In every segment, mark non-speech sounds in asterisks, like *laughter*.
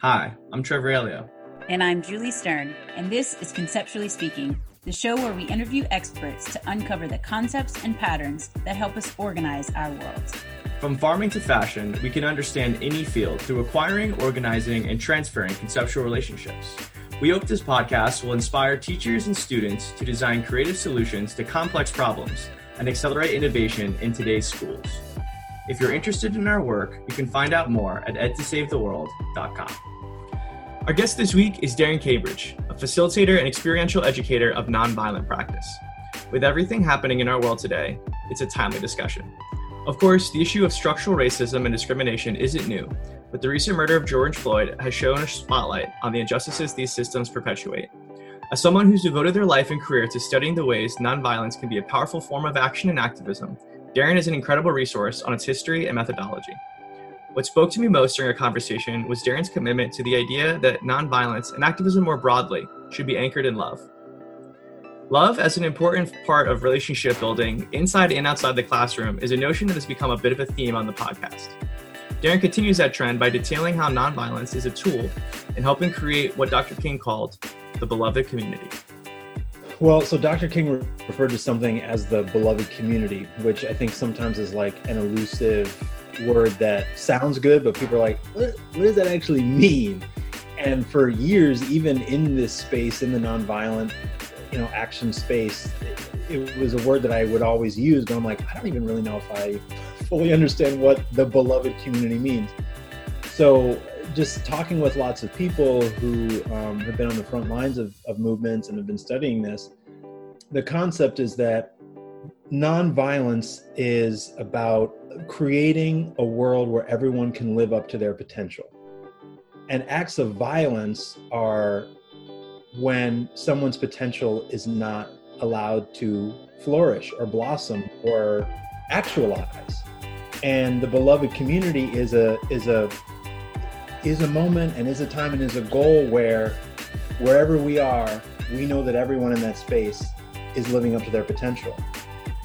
Hi, I'm Trevor Aleo. And I'm Julie Stern, and this is Conceptually Speaking, the show where we interview experts to uncover the concepts and patterns that help us organize our world. From farming to fashion, we can understand any field through acquiring, organizing, and transferring conceptual relationships. We hope this podcast will inspire teachers and students to design creative solutions to complex problems and accelerate innovation in today's schools. If you're interested in our work, you can find out more at edtosavetheworld.com. Our guest this week is Darren Cambridge, a facilitator and experiential educator of nonviolent practice. With everything happening in our world today, it's a timely discussion. Of course, the issue of structural racism and discrimination isn't new, but the recent murder of George Floyd has shown a spotlight on the injustices these systems perpetuate. As someone who's devoted their life and career to studying the ways nonviolence can be a powerful form of action and activism, Darren is an incredible resource on its history and methodology. What spoke to me most during our conversation was Darren's commitment to the idea that nonviolence and activism more broadly should be anchored in love. Love, as an important part of relationship building inside and outside the classroom, is a notion that has become a bit of a theme on the podcast. Darren continues that trend by detailing how nonviolence is a tool in helping create what Dr. King called the beloved community. Well, so Dr. King referred to something as the beloved community, which I think sometimes is like an elusive word that sounds good, but people are like, what, what does that actually mean? And for years, even in this space, in the nonviolent, you know, action space, it, it was a word that I would always use, but I'm like, I don't even really know if I fully understand what the beloved community means. So just talking with lots of people who um, have been on the front lines of, of movements and have been studying this, the concept is that nonviolence is about creating a world where everyone can live up to their potential. And acts of violence are when someone's potential is not allowed to flourish or blossom or actualize. And the beloved community is a is a is a moment and is a time and is a goal where wherever we are, we know that everyone in that space is living up to their potential.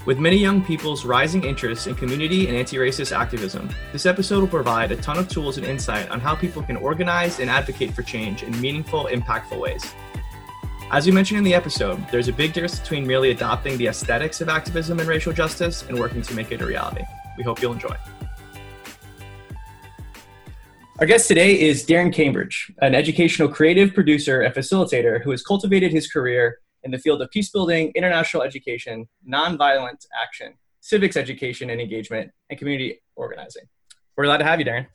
With many young people's rising interest in community and anti racist activism, this episode will provide a ton of tools and insight on how people can organize and advocate for change in meaningful, impactful ways. As we mentioned in the episode, there's a big difference between merely adopting the aesthetics of activism and racial justice and working to make it a reality. We hope you'll enjoy. Our guest today is Darren Cambridge, an educational creative producer and facilitator who has cultivated his career in the field of peace building, international education, nonviolent action, civics education and engagement, and community organizing. We're glad to have you, Darren.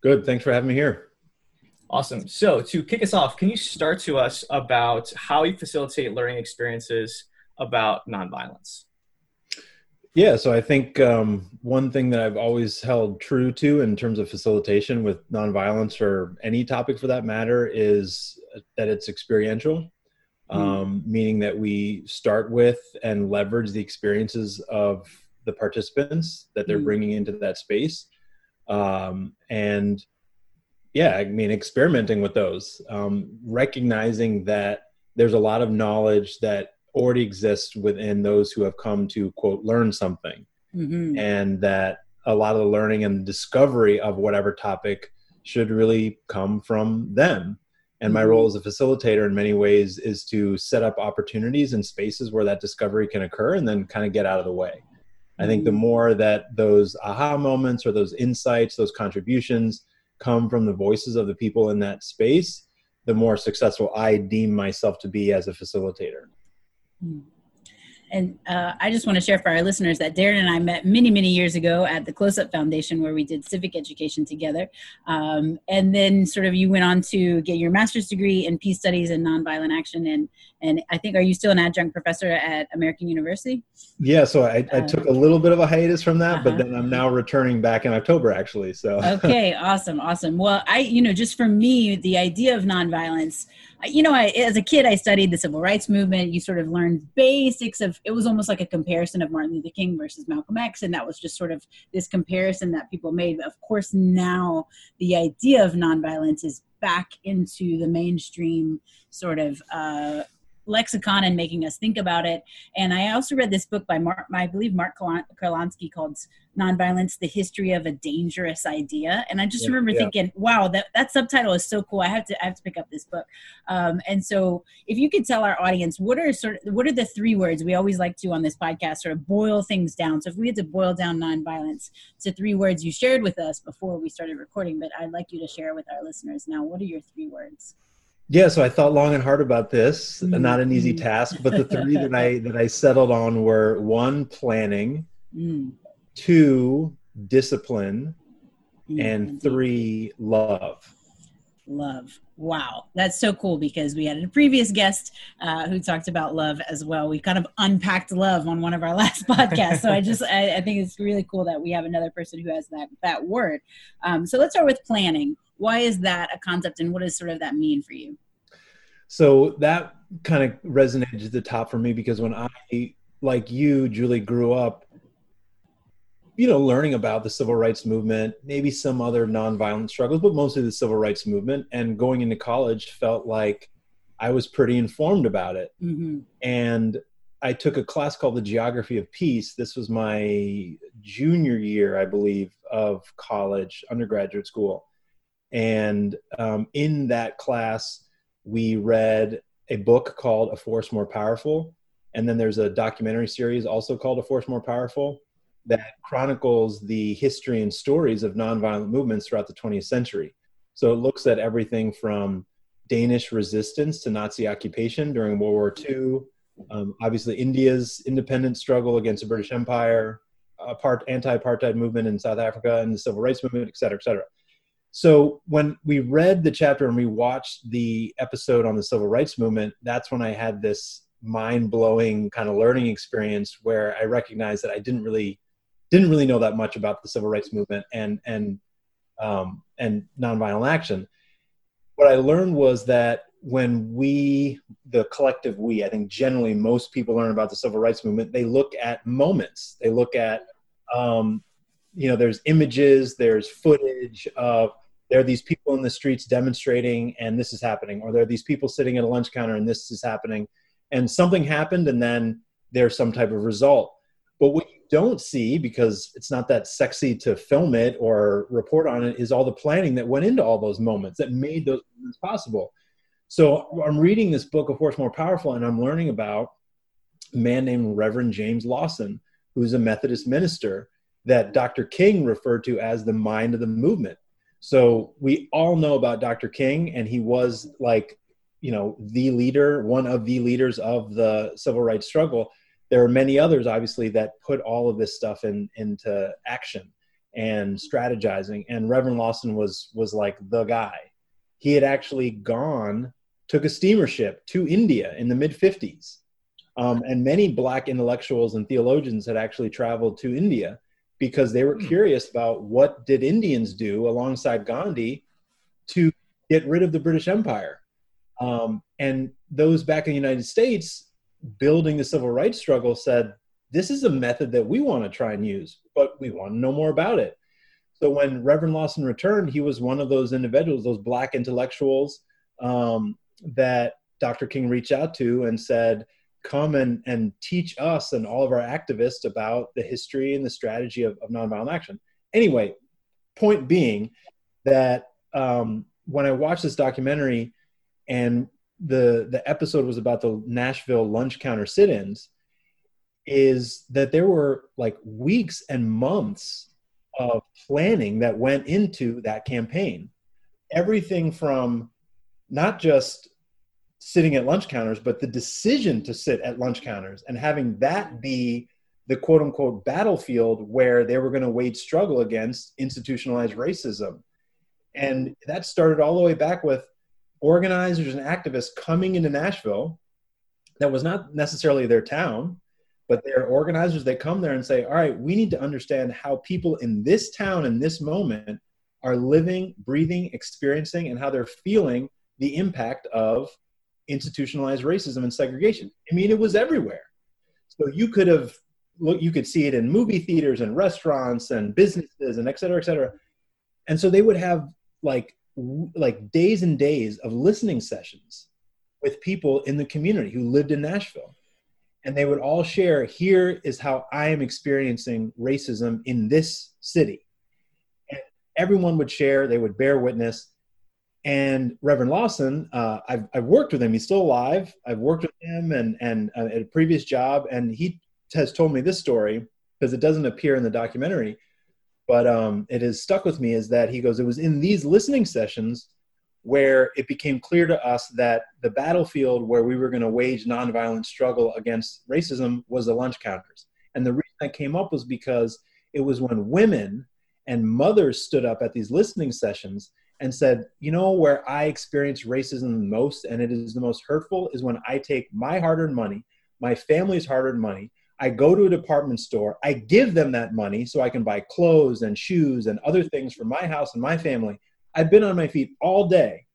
Good. Thanks for having me here. Awesome. So, to kick us off, can you start to us about how you facilitate learning experiences about nonviolence? Yeah, so I think um, one thing that I've always held true to in terms of facilitation with nonviolence or any topic for that matter is that it's experiential, mm. um, meaning that we start with and leverage the experiences of the participants that they're mm. bringing into that space. Um, and yeah, I mean, experimenting with those, um, recognizing that there's a lot of knowledge that already exists within those who have come to quote learn something mm-hmm. and that a lot of the learning and discovery of whatever topic should really come from them and my mm-hmm. role as a facilitator in many ways is to set up opportunities and spaces where that discovery can occur and then kind of get out of the way i think the mm-hmm. more that those aha moments or those insights those contributions come from the voices of the people in that space the more successful i deem myself to be as a facilitator. And uh, I just want to share for our listeners that Darren and I met many, many years ago at the Close Up Foundation, where we did civic education together. Um, and then, sort of, you went on to get your master's degree in peace studies and nonviolent action. And and I think, are you still an adjunct professor at American University? Yeah, so I, I took a little bit of a hiatus from that, uh-huh. but then I'm now returning back in October, actually. So okay, *laughs* awesome, awesome. Well, I, you know, just for me, the idea of nonviolence you know, I, as a kid, I studied the civil rights movement. You sort of learned basics of it was almost like a comparison of Martin Luther King versus Malcolm X. And that was just sort of this comparison that people made. Of course, now the idea of nonviolence is back into the mainstream sort of uh, lexicon and making us think about it. And I also read this book by Mark, I believe Mark Kurlansky called "Nonviolence: The History of a Dangerous Idea." And I just yeah, remember yeah. thinking, "Wow, that that subtitle is so cool. I have to I have to pick up this book." Um, and so, if you could tell our audience, what are sort of what are the three words we always like to on this podcast, sort of boil things down. So if we had to boil down nonviolence to three words you shared with us before we started recording, but I'd like you to share with our listeners now. What are your three words? Yeah, so I thought long and hard about this. Mm-hmm. Not an easy task, but the three that I that I settled on were one planning, *laughs* mm. Two discipline, mm-hmm. and three love. Love. Wow, that's so cool because we had a previous guest uh, who talked about love as well. We kind of unpacked love on one of our *laughs* last podcasts, so I just I, I, think it's really cool that we have another person who has that that word. Um, so let's start with planning why is that a concept and what does sort of that mean for you so that kind of resonated at the top for me because when i like you julie grew up you know learning about the civil rights movement maybe some other nonviolent struggles but mostly the civil rights movement and going into college felt like i was pretty informed about it mm-hmm. and i took a class called the geography of peace this was my junior year i believe of college undergraduate school and um, in that class, we read a book called A Force More Powerful. And then there's a documentary series also called A Force More Powerful that chronicles the history and stories of nonviolent movements throughout the 20th century. So it looks at everything from Danish resistance to Nazi occupation during World War II, um, obviously India's independence struggle against the British Empire, part anti-apartheid movement in South Africa, and the civil rights movement, et cetera, et cetera. So when we read the chapter and we watched the episode on the civil rights movement, that's when I had this mind-blowing kind of learning experience where I recognized that I didn't really didn't really know that much about the civil rights movement and and um, and nonviolent action. What I learned was that when we, the collective we, I think generally most people learn about the civil rights movement, they look at moments. They look at um, you know there's images there's footage of there are these people in the streets demonstrating and this is happening or there are these people sitting at a lunch counter and this is happening and something happened and then there's some type of result but what you don't see because it's not that sexy to film it or report on it is all the planning that went into all those moments that made those moments possible so i'm reading this book of force more powerful and i'm learning about a man named reverend james lawson who's a methodist minister that Dr. King referred to as the mind of the movement. So we all know about Dr. King, and he was like, you know, the leader, one of the leaders of the civil rights struggle. There are many others, obviously, that put all of this stuff in into action and strategizing. And Reverend Lawson was was like the guy. He had actually gone, took a steamer ship to India in the mid '50s, um, and many black intellectuals and theologians had actually traveled to India because they were hmm. curious about what did Indians do alongside Gandhi to get rid of the British Empire. Um, and those back in the United States building the civil rights struggle said, this is a method that we want to try and use, but we want to know more about it. So when Reverend Lawson returned, he was one of those individuals, those black intellectuals um, that Dr. King reached out to and said, come and, and teach us and all of our activists about the history and the strategy of, of nonviolent action. Anyway, point being that um, when I watched this documentary and the the episode was about the Nashville lunch counter sit-ins, is that there were like weeks and months of planning that went into that campaign. Everything from not just sitting at lunch counters, but the decision to sit at lunch counters and having that be the quote unquote battlefield where they were going to wage struggle against institutionalized racism. And that started all the way back with organizers and activists coming into Nashville. That was not necessarily their town, but they're organizers. They come there and say, all right, we need to understand how people in this town in this moment are living, breathing, experiencing, and how they're feeling the impact of institutionalized racism and segregation. I mean, it was everywhere. So you could have look, you could see it in movie theaters and restaurants and businesses and et cetera, et cetera. And so they would have like like days and days of listening sessions with people in the community who lived in Nashville. And they would all share here is how I am experiencing racism in this city. And everyone would share, they would bear witness. And Reverend Lawson, uh, I've, I've worked with him. He's still alive. I've worked with him and, and uh, at a previous job. And he has told me this story because it doesn't appear in the documentary, but um, it has stuck with me is that he goes, it was in these listening sessions where it became clear to us that the battlefield where we were going to wage nonviolent struggle against racism was the lunch counters. And the reason that came up was because it was when women and mothers stood up at these listening sessions and said, you know, where I experience racism the most and it is the most hurtful is when I take my hard earned money, my family's hard earned money, I go to a department store, I give them that money so I can buy clothes and shoes and other things for my house and my family. I've been on my feet all day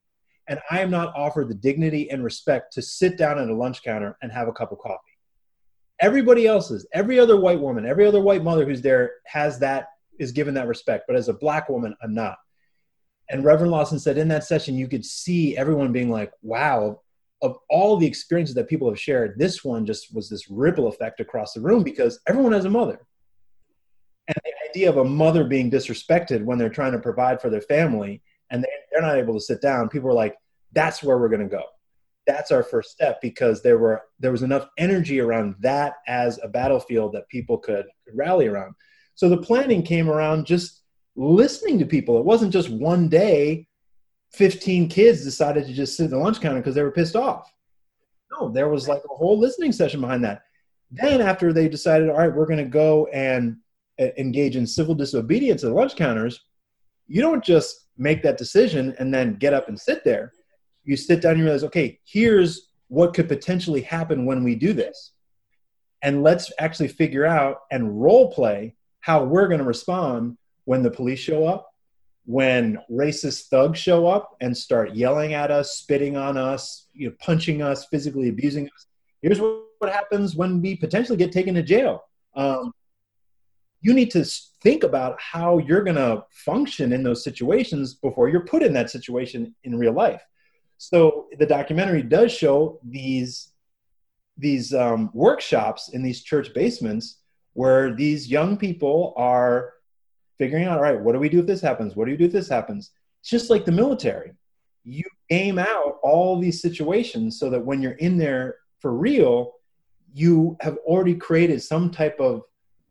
and I am not offered the dignity and respect to sit down at a lunch counter and have a cup of coffee. Everybody else's, every other white woman, every other white mother who's there has that, is given that respect. But as a black woman, I'm not. And Reverend Lawson said in that session, you could see everyone being like, wow, of all the experiences that people have shared, this one just was this ripple effect across the room because everyone has a mother. And the idea of a mother being disrespected when they're trying to provide for their family and they, they're not able to sit down, people are like, that's where we're going to go. That's our first step because there were there was enough energy around that as a battlefield that people could rally around. So the planning came around just listening to people. It wasn't just one day 15 kids decided to just sit at the lunch counter because they were pissed off. No, there was like a whole listening session behind that. Then, after they decided, all right, we're going to go and uh, engage in civil disobedience at the lunch counters, you don't just make that decision and then get up and sit there. You sit down and you realize, okay, here's what could potentially happen when we do this. And let's actually figure out and role play how we're going to respond when the police show up, when racist thugs show up and start yelling at us, spitting on us, you know, punching us, physically abusing us. Here's what, happens when we potentially get taken to jail. Um, you need to think about how you're going to function in those situations before you're put in that situation in real life. So the documentary does show these these um, workshops in these church basements where these young people are figuring out, all right, what do we do if this happens? What do you do if this happens? It's just like the military. You game out all these situations so that when you're in there for real, you have already created some type of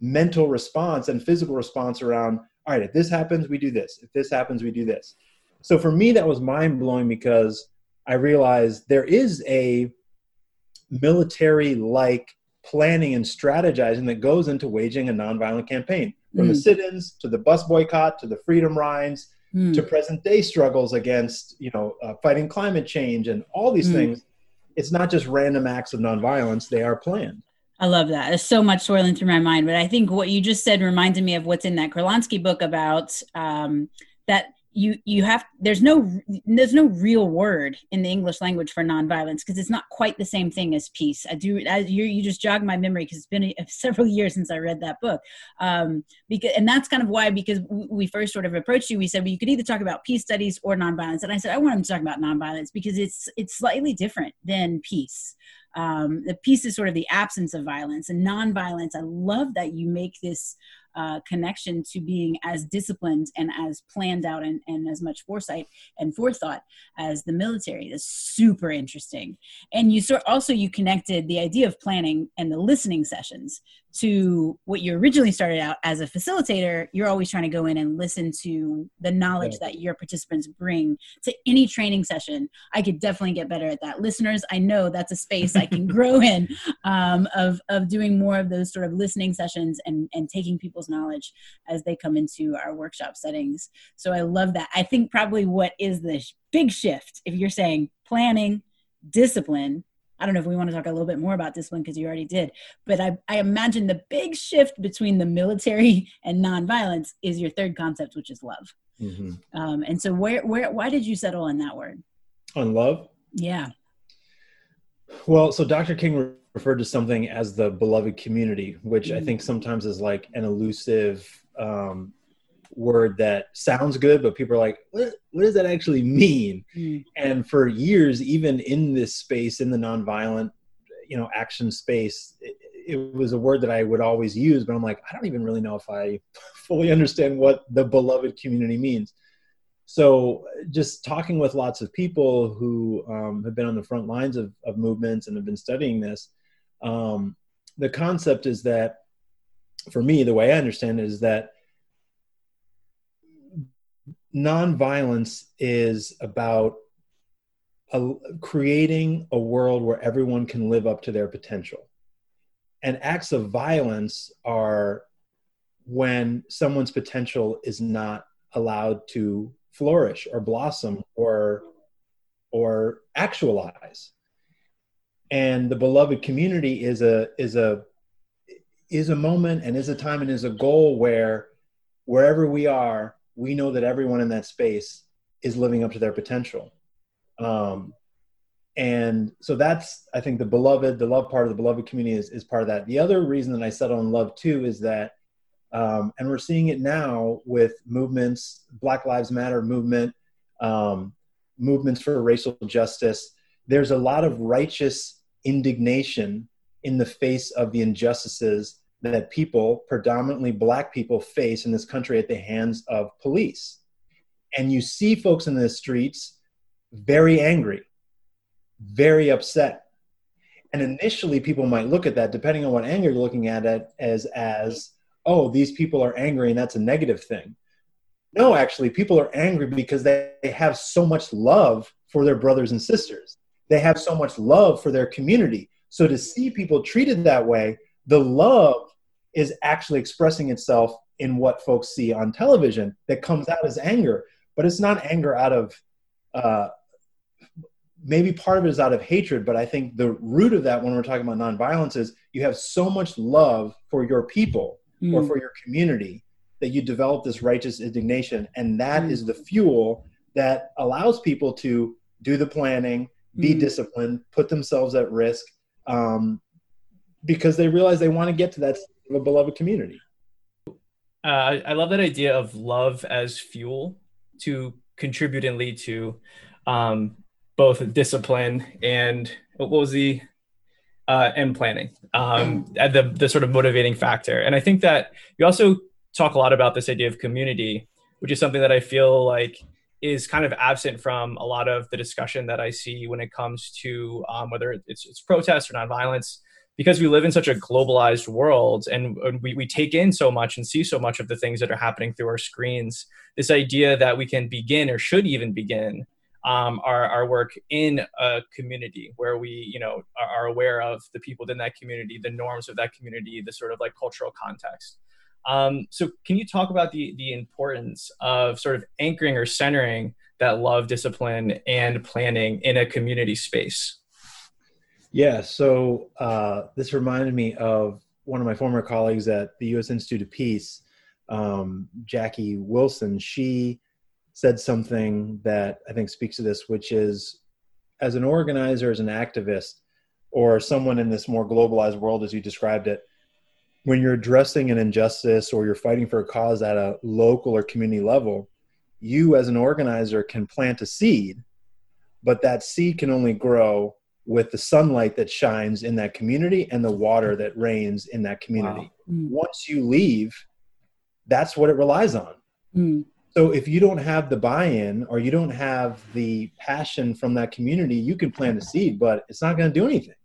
mental response and physical response around, all right, if this happens, we do this. If this happens, we do this. So for me, that was mind blowing because I realized there is a military like planning and strategizing that goes into waging a nonviolent campaign from mm. the sit-ins to the bus boycott to the freedom rides mm. to present day struggles against you know uh, fighting climate change and all these mm. things it's not just random acts of nonviolence they are planned I love that. There's so much swirling through my mind, but I think what you just said reminded me of what's in that Kurlansky book about um, that you you have there's no there's no real word in the english language for nonviolence because it's not quite the same thing as peace i do you you just jog my memory because it's been a, *laughs* several years since i read that book um because and that's kind of why because we first sort of approached you we said well you could either talk about peace studies or nonviolence and i said i want to talk about nonviolence because it's it's slightly different than peace um, the peace is sort of the absence of violence and nonviolence. I love that you make this uh, connection to being as disciplined and as planned out and, and as much foresight and forethought as the military. That's super interesting. And you sort also you connected the idea of planning and the listening sessions to what you originally started out as a facilitator. You're always trying to go in and listen to the knowledge that your participants bring to any training session. I could definitely get better at that. Listeners, I know that's a space I can *laughs* grow in um, of of doing more of those sort of listening sessions and and taking people's people's knowledge as they come into our workshop settings. So I love that. I think probably what is the big shift, if you're saying planning, discipline, I don't know if we want to talk a little bit more about this one because you already did, but I, I imagine the big shift between the military *laughs* and nonviolence is your third concept, which is love. Mm-hmm. Um, and so, where, where, why did you settle on that word? On love? Yeah. Well, so Dr. King referred to something as the beloved community, which I think sometimes is like an elusive um, word that sounds good, but people are like, what, what does that actually mean? Mm. And for years, even in this space, in the nonviolent, you know, action space, it, it was a word that I would always use, but I'm like, I don't even really know if I *laughs* fully understand what the beloved community means. So, just talking with lots of people who um, have been on the front lines of, of movements and have been studying this, um, the concept is that, for me, the way I understand it is that nonviolence is about a, creating a world where everyone can live up to their potential. And acts of violence are when someone's potential is not allowed to flourish or blossom or or actualize and the beloved community is a is a is a moment and is a time and is a goal where wherever we are we know that everyone in that space is living up to their potential. Um, and so that's i think the beloved the love part of the beloved community is, is part of that. The other reason that i settle on love too is that um, and we're seeing it now with movements black lives matter movement um, movements for racial justice there's a lot of righteous indignation in the face of the injustices that people predominantly black people face in this country at the hands of police and you see folks in the streets very angry very upset and initially people might look at that depending on what angle you're looking at it as as oh, these people are angry and that's a negative thing. No, actually, people are angry because they, they have so much love for their brothers and sisters. They have so much love for their community. So to see people treated that way, the love is actually expressing itself in what folks see on television that comes out as anger. But it's not anger out of, uh, maybe part of it is out of hatred, but I think the root of that when we're talking about nonviolence is you have so much love for your people mm. or for your community that you develop this righteous indignation and that mm. is the fuel that allows people to do the planning be mm. disciplined put themselves at risk um, because they realize they want to get to that beloved community uh, I love that idea of love as fuel to contribute and lead to um, both discipline and what was the uh, and planning um, the the sort of motivating factor. And I think that you also talk a lot about this idea of community, which is something that I feel like is kind of absent from a lot of the discussion that I see when it comes to um, whether it's, it's protests or nonviolence, because we live in such a globalized world and we, we take in so much and see so much of the things that are happening through our screens. This idea that we can begin or should even begin um, our, our work in a community where we you know are, are, aware of the people in that community the norms of that community the sort of like cultural context um, so can you talk about the the importance of sort of anchoring or centering that love discipline and planning in a community space yeah so uh, this reminded me of one of my former colleagues at the u.s institute of peace um, jackie wilson. She said something that I think speaks to this, which is as an organizer, as an activist, or someone in this more globalized world, as you described it, when you're addressing an injustice or you're fighting for a cause at a local or community level, you as an organizer can plant a seed, but that seed can only grow with the sunlight that shines in that community and the water that rains in that community. Wow. Mm. Once you leave, that's what it relies on. Mm. So if you don't have the buy-in or you don't have the passion from that community, you can plant a seed, but it's not going to do anything.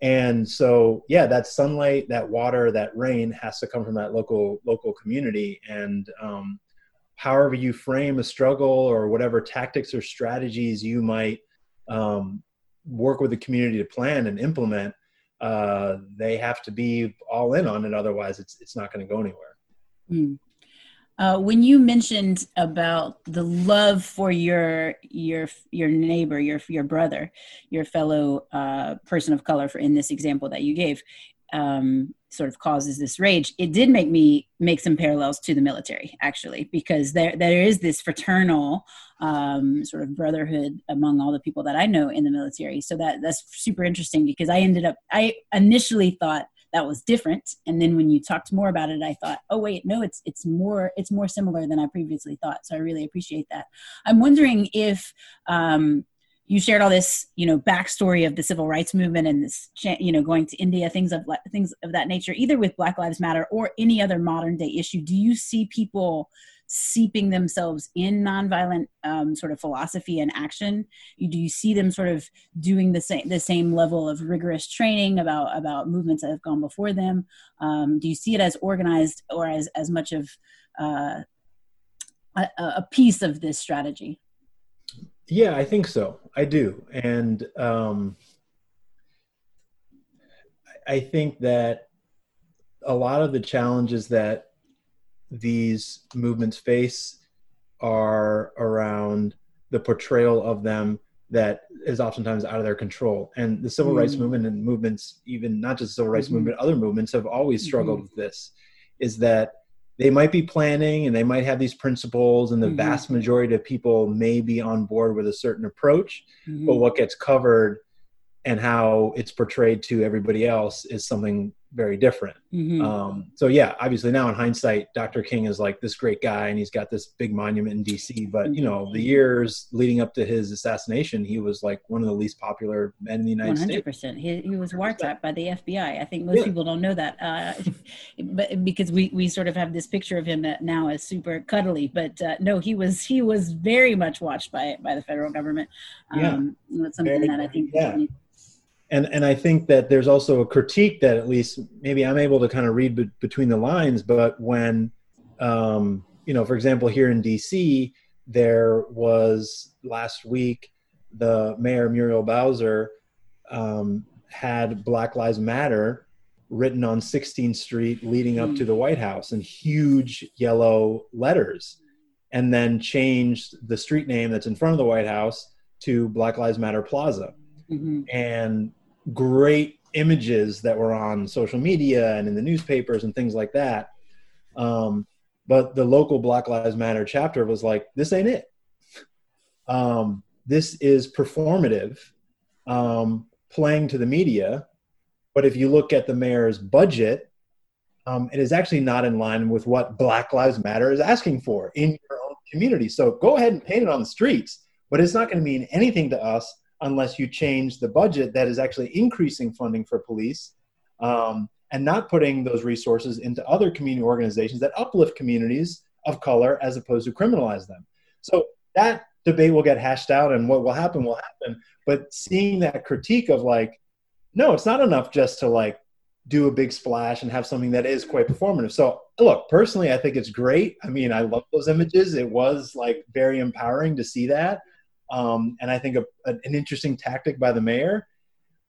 And so, yeah, that sunlight, that water, that rain has to come from that local local community. And um, however you frame a struggle or whatever tactics or strategies you might um, work with the community to plan and implement, uh, they have to be all in on it. Otherwise, it's it's not going to go anywhere. Mm. Uh, when you mentioned about the love for your your your neighbor, your your brother, your fellow uh, person of color, for in this example that you gave, um, sort of causes this rage. It did make me make some parallels to the military, actually, because there there is this fraternal um, sort of brotherhood among all the people that I know in the military. So that that's super interesting because I ended up I initially thought that was different. And then when you talked more about it, I thought, oh wait, no, it's it's more it's more similar than I previously thought. So I really appreciate that. I'm wondering if um, you shared all this, you know, backstory of the civil rights movement and this, you know, going to India, things of things of that nature, either with Black Lives Matter or any other modern day issue. Do you see people seeping themselves in nonviolent um, sort of philosophy and action? Do you see them sort of doing the same the same level of rigorous training about about movements that have gone before them? Um, do you see it as organized or as as much of uh, a, a piece of this strategy? Yeah, I think so. I do, and um, I think that a lot of the challenges that these movements face are around the portrayal of them that is oftentimes out of their control. And the civil mm. rights movement and movements, even not just the civil rights mm-hmm. movement, other movements have always struggled mm-hmm. with this. Is that they might be planning and they might have these principles, and the mm-hmm. vast majority of people may be on board with a certain approach, but mm-hmm. what gets covered and how it's portrayed to everybody else is something very different. Mm-hmm. Um, so yeah, obviously now in hindsight, Dr. King is like this great guy, and he's got this big monument in DC. But you know, the years leading up to his assassination, he was like one of the least popular men in the United 100%. States. One hundred percent. He, he was wiretapped by the FBI. I think most yeah. people don't know that, uh, *laughs* but because we we sort of have this picture of him that now is super cuddly, but uh, no, he was he was very much watched by by the federal government. Um, yeah. That's something very, that I think. Yeah and and I think that there's also a critique that at least maybe I'm able to kind of read be- between the lines. But when, um, you know, for example, here in D.C., there was last week the mayor Muriel Bowser um, had Black Lives Matter written on 16th Street leading up to the White House in huge yellow letters, and then changed the street name that's in front of the White House to Black Lives Matter Plaza. Mm-hmm. And great images that were on social media and in the newspapers and things like that. Um, but the local Black Lives Matter chapter was like, this ain't it. Um, this is performative, um, playing to the media. But if you look at the mayor's budget, um, it is actually not in line with what Black Lives Matter is asking for in your own community. So go ahead and paint it on the streets, but it's not going to mean anything to us unless you change the budget that is actually increasing funding for police um, and not putting those resources into other community organizations that uplift communities of color as opposed to criminalize them. So that debate will get hashed out and what will happen will happen. But seeing that critique of like, no, it's not enough just to like do a big splash and have something that is quite performative. So look, personally, I think it's great. I mean, I love those images. It was like very empowering to see that um, and I think a, a, an interesting tactic by the mayor.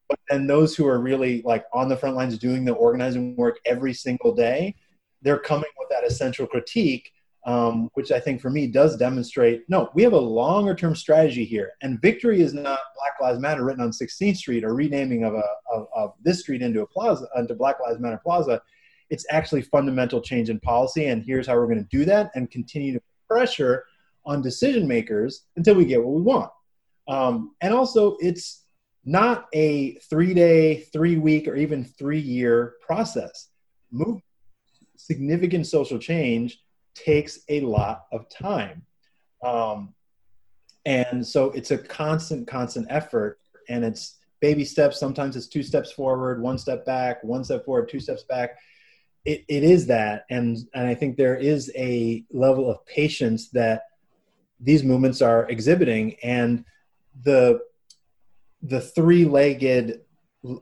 But then those who are really like on the front lines doing the organizing work every single day, they're coming with that essential critique, um, which I think for me does demonstrate no, we have a longer term strategy here, and victory is not Black Lives Matter written on 16th Street or renaming of a of, of this street into a plaza into Black Lives Matter Plaza. It's actually fundamental change in policy, and here's how we're going to do that and continue to pressure on decision makers until we get what we want. Um, and also, it's not a three day, three week, or even three year process. Move significant social change takes a lot of time. Um, and so it's a constant, constant effort, and it's baby steps. Sometimes it's two steps forward, one step back, one step forward, two steps back. It, it is that, and and I think there is a level of patience that these movements are exhibiting and the the three-legged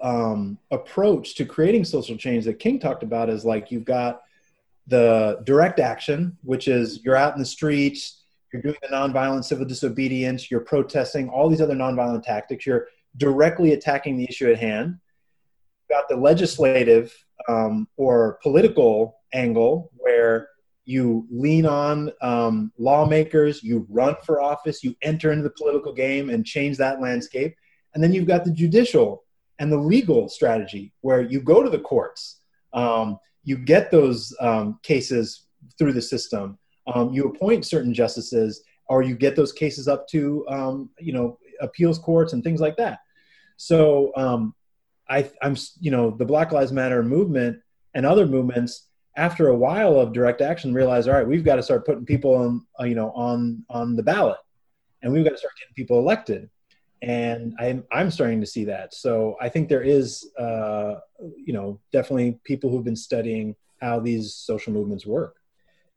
um, approach to creating social change that king talked about is like you've got the direct action which is you're out in the streets you're doing the nonviolent civil disobedience you're protesting all these other nonviolent tactics you're directly attacking the issue at hand. You've got the legislative um, or political angle where you lean on um, lawmakers, you run for office, you enter into the political game and change that landscape. And then you've got the judicial and the legal strategy where you go to the courts, um, you get those um, cases through the system, um, you appoint certain justices, or you get those cases up to um, you know appeals courts and things like that. So um, I, I'm, you know, the Black Lives Matter movement and other movements, after a while of direct action, realize, all right, we've got to start putting people on, uh, you know, on on the ballot, and we've got to start getting people elected. And I'm I'm starting to see that. So I think there is, uh, you know, definitely people who've been studying how these social movements work.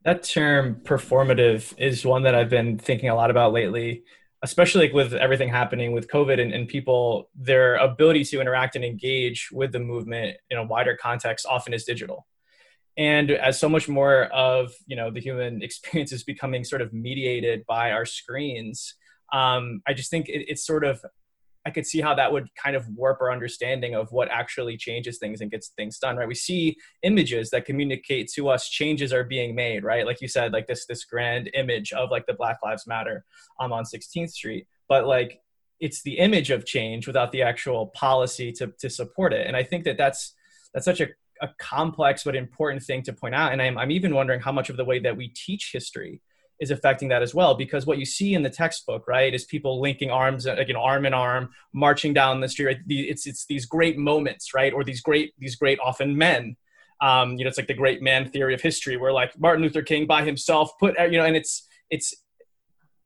That term performative is one that I've been thinking a lot about lately especially like with everything happening with COVID and, and people, their ability to interact and engage with the movement in a wider context often is digital. And as so much more of you know the human *laughs* experience is becoming sort of mediated by our screens, um, I just think it, it's sort of I could see how that would kind of warp our understanding of what actually changes things and gets things done, right? We see images that communicate to us changes are being made, right? Like you said, like this this grand image of like the Black Lives Matter um, on 16th Street, but like it's the image of change without the actual policy to to support it. And I think that that's that's such a a complex but important thing to point out. And I'm, I'm even wondering how much of the way that we teach history is affecting that as well because what you see in the textbook right is people linking arms you know arm in arm marching down the street it's it's these great moments right or these great these great often men um, you know it's like the great man theory of history where like martin luther king by himself put you know and it's it's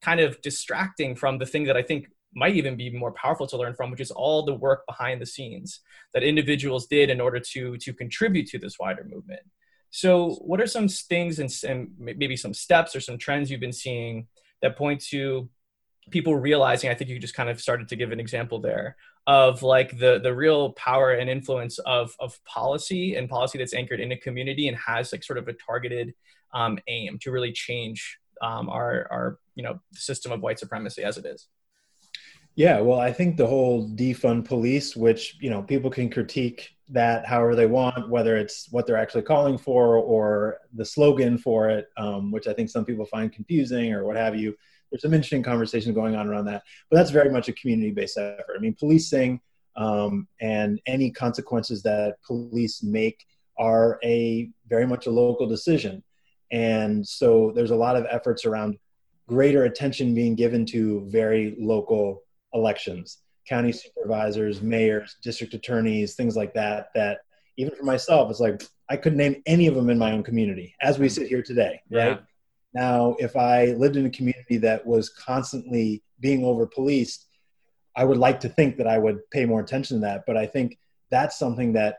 kind of distracting from the thing that i think might even be more powerful to learn from which is all the work behind the scenes that individuals did in order to to contribute to this wider movement so, what are some things and, and maybe some steps or some trends you've been seeing that point to people realizing? I think you just kind of started to give an example there of like the the real power and influence of of policy and policy that's anchored in a community and has like sort of a targeted um, aim to really change um, our our you know system of white supremacy as it is. Yeah, well, I think the whole defund police, which you know people can critique that however they want, whether it's what they're actually calling for or the slogan for it, um, which I think some people find confusing or what have you. There's some interesting conversations going on around that, but that's very much a community-based effort. I mean, policing um, and any consequences that police make are a very much a local decision, and so there's a lot of efforts around greater attention being given to very local elections county supervisors, mayors, district attorneys, things like that. That even for myself, it's like I couldn't name any of them in my own community as we sit here today. Right yeah. now, if I lived in a community that was constantly being over policed, I would like to think that I would pay more attention to that. But I think that's something that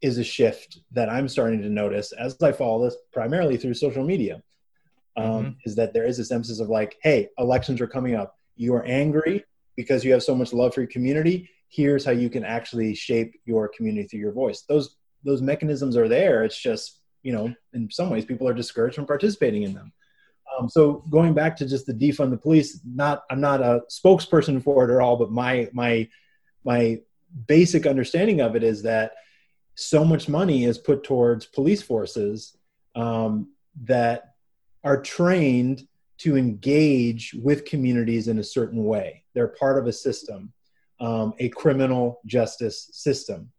is a shift that I'm starting to notice as I follow this primarily through social media. Um, mm-hmm. Is that there is this emphasis of like, hey, elections are coming up. You are angry because you have so much love for your community here's how you can actually shape your community through your voice. Those those mechanisms are there. It's just you know in some ways people are discouraged from participating in them. Um, so going back to just the defund the police not i'm not a spokesperson for it at all but my my my basic understanding of it is that so much money is put towards police forces um, that are trained to engage with communities in a certain way. They're part of a system, um, a criminal justice system.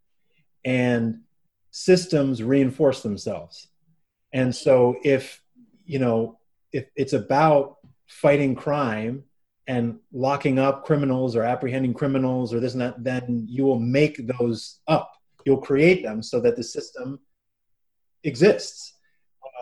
And systems reinforce themselves. And so if, you know, if it's about fighting crime and locking up criminals or apprehending criminals or this and that, then you will make those up. You'll create them so that the system exists.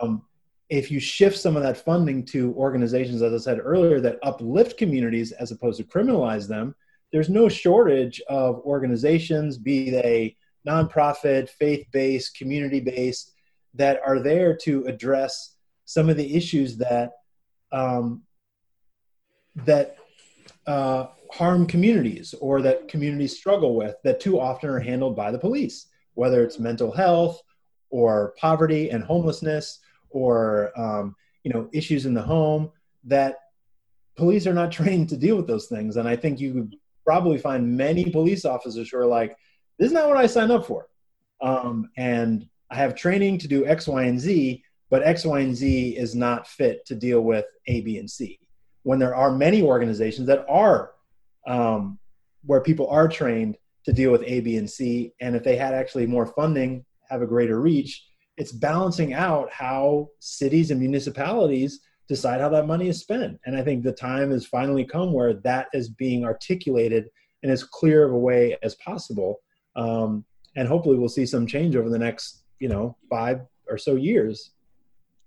Um, if you shift some of that funding to organizations, as I said earlier, that uplift communities as opposed to criminalize them, there's no shortage of organizations, be they nonprofit, faith based, community based, that are there to address some of the issues that um, that uh, harm communities or that communities struggle with that too often are handled by the police, whether it's mental health or poverty and homelessness or um, you know issues in the home that police are not *laughs* trained to deal with those things. And i think you would probably find many police officers who are like this is not what i signed up for. Um, and i have training to do x y and z but x y and z is not fit to deal with a b and c. When there are many organizations that are um, where people are trained to deal with a b and c and if they had actually more funding have a greater reach it's balancing out how cities and municipalities decide how that money is spent. And I think the time has finally come where that is being articulated in as clear of a way as possible. um, and hopefully we'll see some change over the next you know five or so years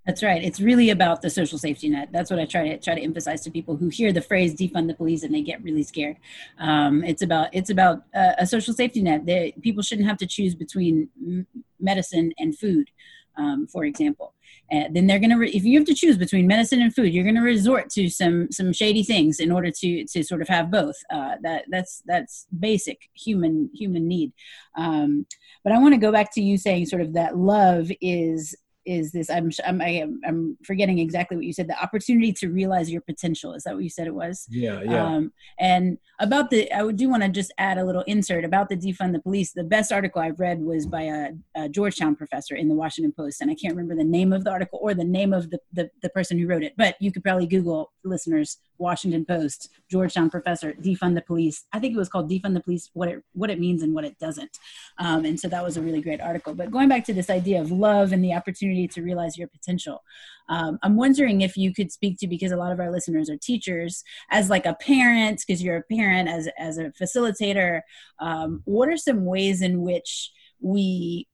that's right. It's really about the social safety net. That's what I try to try to emphasize to people who hear the phrase "defund the police" and they get really scared. Um, it's about it's about uh, a social safety net. They, people shouldn't have to choose between m- medicine and food, um, for example. And then they're gonna re- if you have to choose between medicine and food, you're gonna resort to some some shady things in order to to sort of have both. Uh, that that's that's basic human human need. Um, but I want to go back to you saying sort of that love is is this I'm I'm I am, I'm forgetting exactly what you said the opportunity to realize your potential is that what you said it was? Yeah yeah. Um, and about the I do want to just add a little insert about the defund the police. The best article I've read was by a, a, Georgetown professor in the Washington Post and I can't remember the name of the article or the name of the, the the person who wrote it but you could probably Google listeners Washington Post Georgetown professor defund the police. I think it was called defund the police what it what it means and what it doesn't. Um, and so that was a really great article. But going back to this idea of love and the opportunity opportunity to realize your potential. Um, I'm wondering if you could speak to because a lot of our listeners are teachers, as like a parent, because you're a parent, as as a facilitator. Um, what are some ways in which we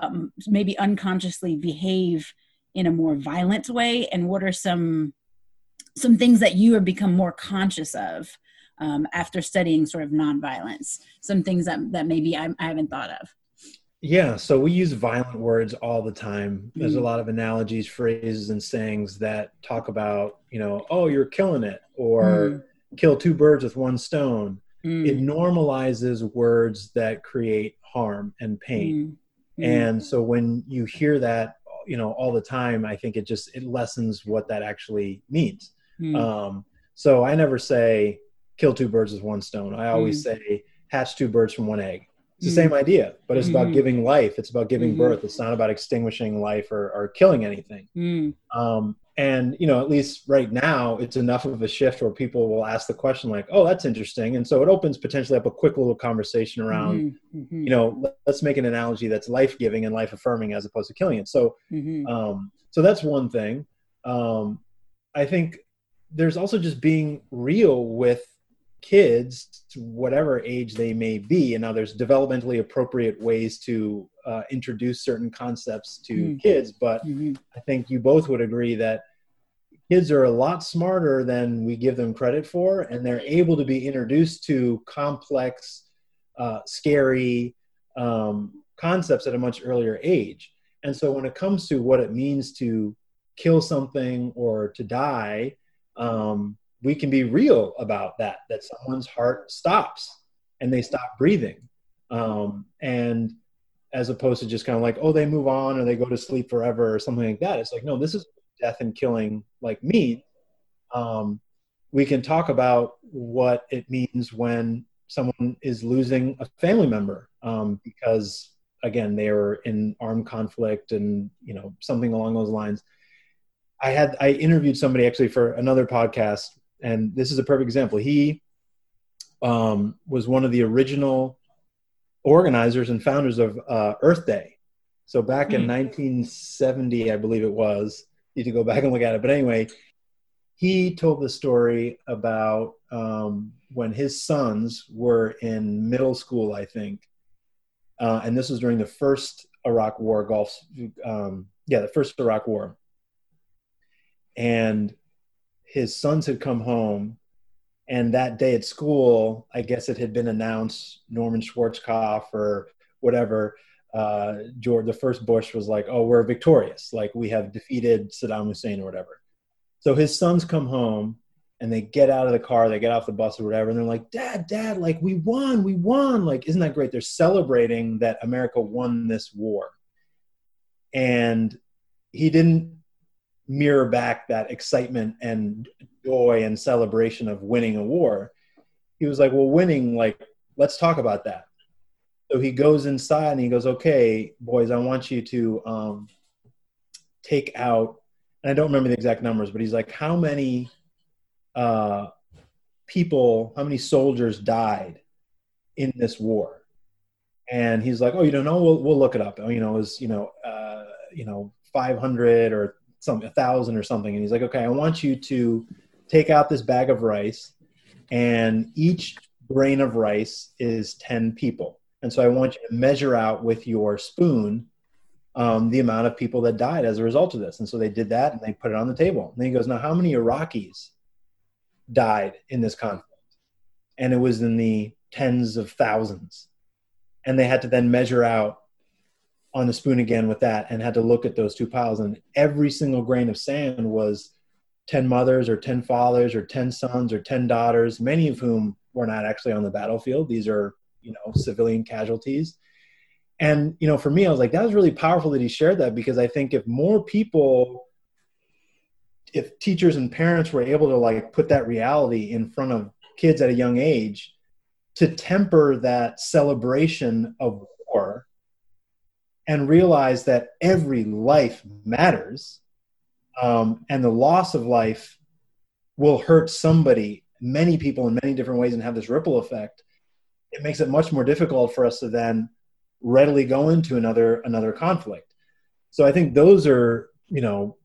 um, maybe unconsciously behave in a more violent way, and what are some some things that you have become more conscious of um, after studying sort of nonviolence? Some things that that maybe I, I haven't thought of. Yeah, so we use violent words all the time. There's mm. a lot of analogies, phrases, and sayings that talk about, you know, oh, you're killing it, or mm. kill two birds with one stone. Mm. It normalizes words that create harm and pain. Mm. Mm. And so when you hear that, you know, all the time, I think it just it lessens what that actually means. Mm. Um, so I never say kill two birds with one stone. I always say hatch two birds from one egg it's the mm. same idea, but it's mm-hmm. about giving life. It's about giving mm-hmm. birth. It's not about extinguishing life or, or killing anything. Mm. Um, and you know, at least right now, it's enough of a shift where people will ask the question like, "Oh, that's interesting," and so it opens potentially up a quick little conversation around, mm-hmm. mm-hmm. you know, let's make an analogy that's life giving and life affirming as opposed to killing it. So, mm-hmm. um, so that's one thing. Um, I think there's also just being real with kids, whatever age they may be, and now there's developmentally appropriate ways to uh, introduce certain concepts to mm. kids, but mm-hmm. I think you both would agree that kids are a lot smarter than we give them credit for, and they're able to be introduced to complex, uh, scary um, concepts at a much earlier age. And so when it comes to what it means to kill something or to die, um, we can be real about that that someone's heart stops and they stop breathing. Um, and as opposed to just kind of like oh they move on or they go to sleep forever or something like that. It's like no this is death and killing like me. Um, we can talk about what it means when someone is losing a family member um, because again they were in armed conflict and you know something along those lines. I had i interviewed somebody actually for another podcast and this is a perfect example. He um, was one of the original organizers and founders of uh, Earth Day. So back mm. in 1970, I believe it was. You need to go back and look at it. But anyway, he told the story about um, when his sons were in middle school, I think, uh, and this was during the first Iraq War, Gulf, um, yeah, the first Iraq War, and his sons had come home and that day at school i guess it had been announced norman schwarzkopf or whatever uh, george the first bush was like oh we're victorious. Like we have defeated saddam hussein or whatever. So his sons come home and they get out of the car they get off the bus or whatever and they're like dad dad like we won we won. Like isn't that great? They're celebrating that america won this war. And he didn't mirror back that excitement and joy and celebration of winning a war. He was like, Well, winning, like, let's talk about that. So he goes inside and he goes, Okay, boys, I want you to um, take out, and I don't remember the exact numbers, but he's like, How many uh, people, how many soldiers died in this war? And he's like, Oh, you don't know? We'll, we'll look it up. You know, it was, you know, uh, you know, 500 or some a thousand or something and he's like okay i want you to take out this bag of rice and each grain of rice is 10 people And so I want you to measure out with your spoon um, the amount of people that died as a result of this. And so they did that and they put it on the table. And then he goes, Now, how many Iraqis died in this conflict? And it was in the tens of thousands. And they had to then measure out on the spoon again with that and had to look at those two piles. And every single grain of sand was 10 mothers or 10 fathers or 10 sons or 10 daughters, many of whom were not actually on the battlefield. These are, you know, civilian casualties. And, you know, for me, I was like, that was really powerful that he shared that because I think if more people, if teachers and parents were able to like put that reality in front of kids at a young age to temper that celebration of and realize that every life matters um, and the loss of life will hurt somebody many people in many different ways and have this ripple effect it makes it much more difficult for us to then readily go into another another conflict. So i think those are you know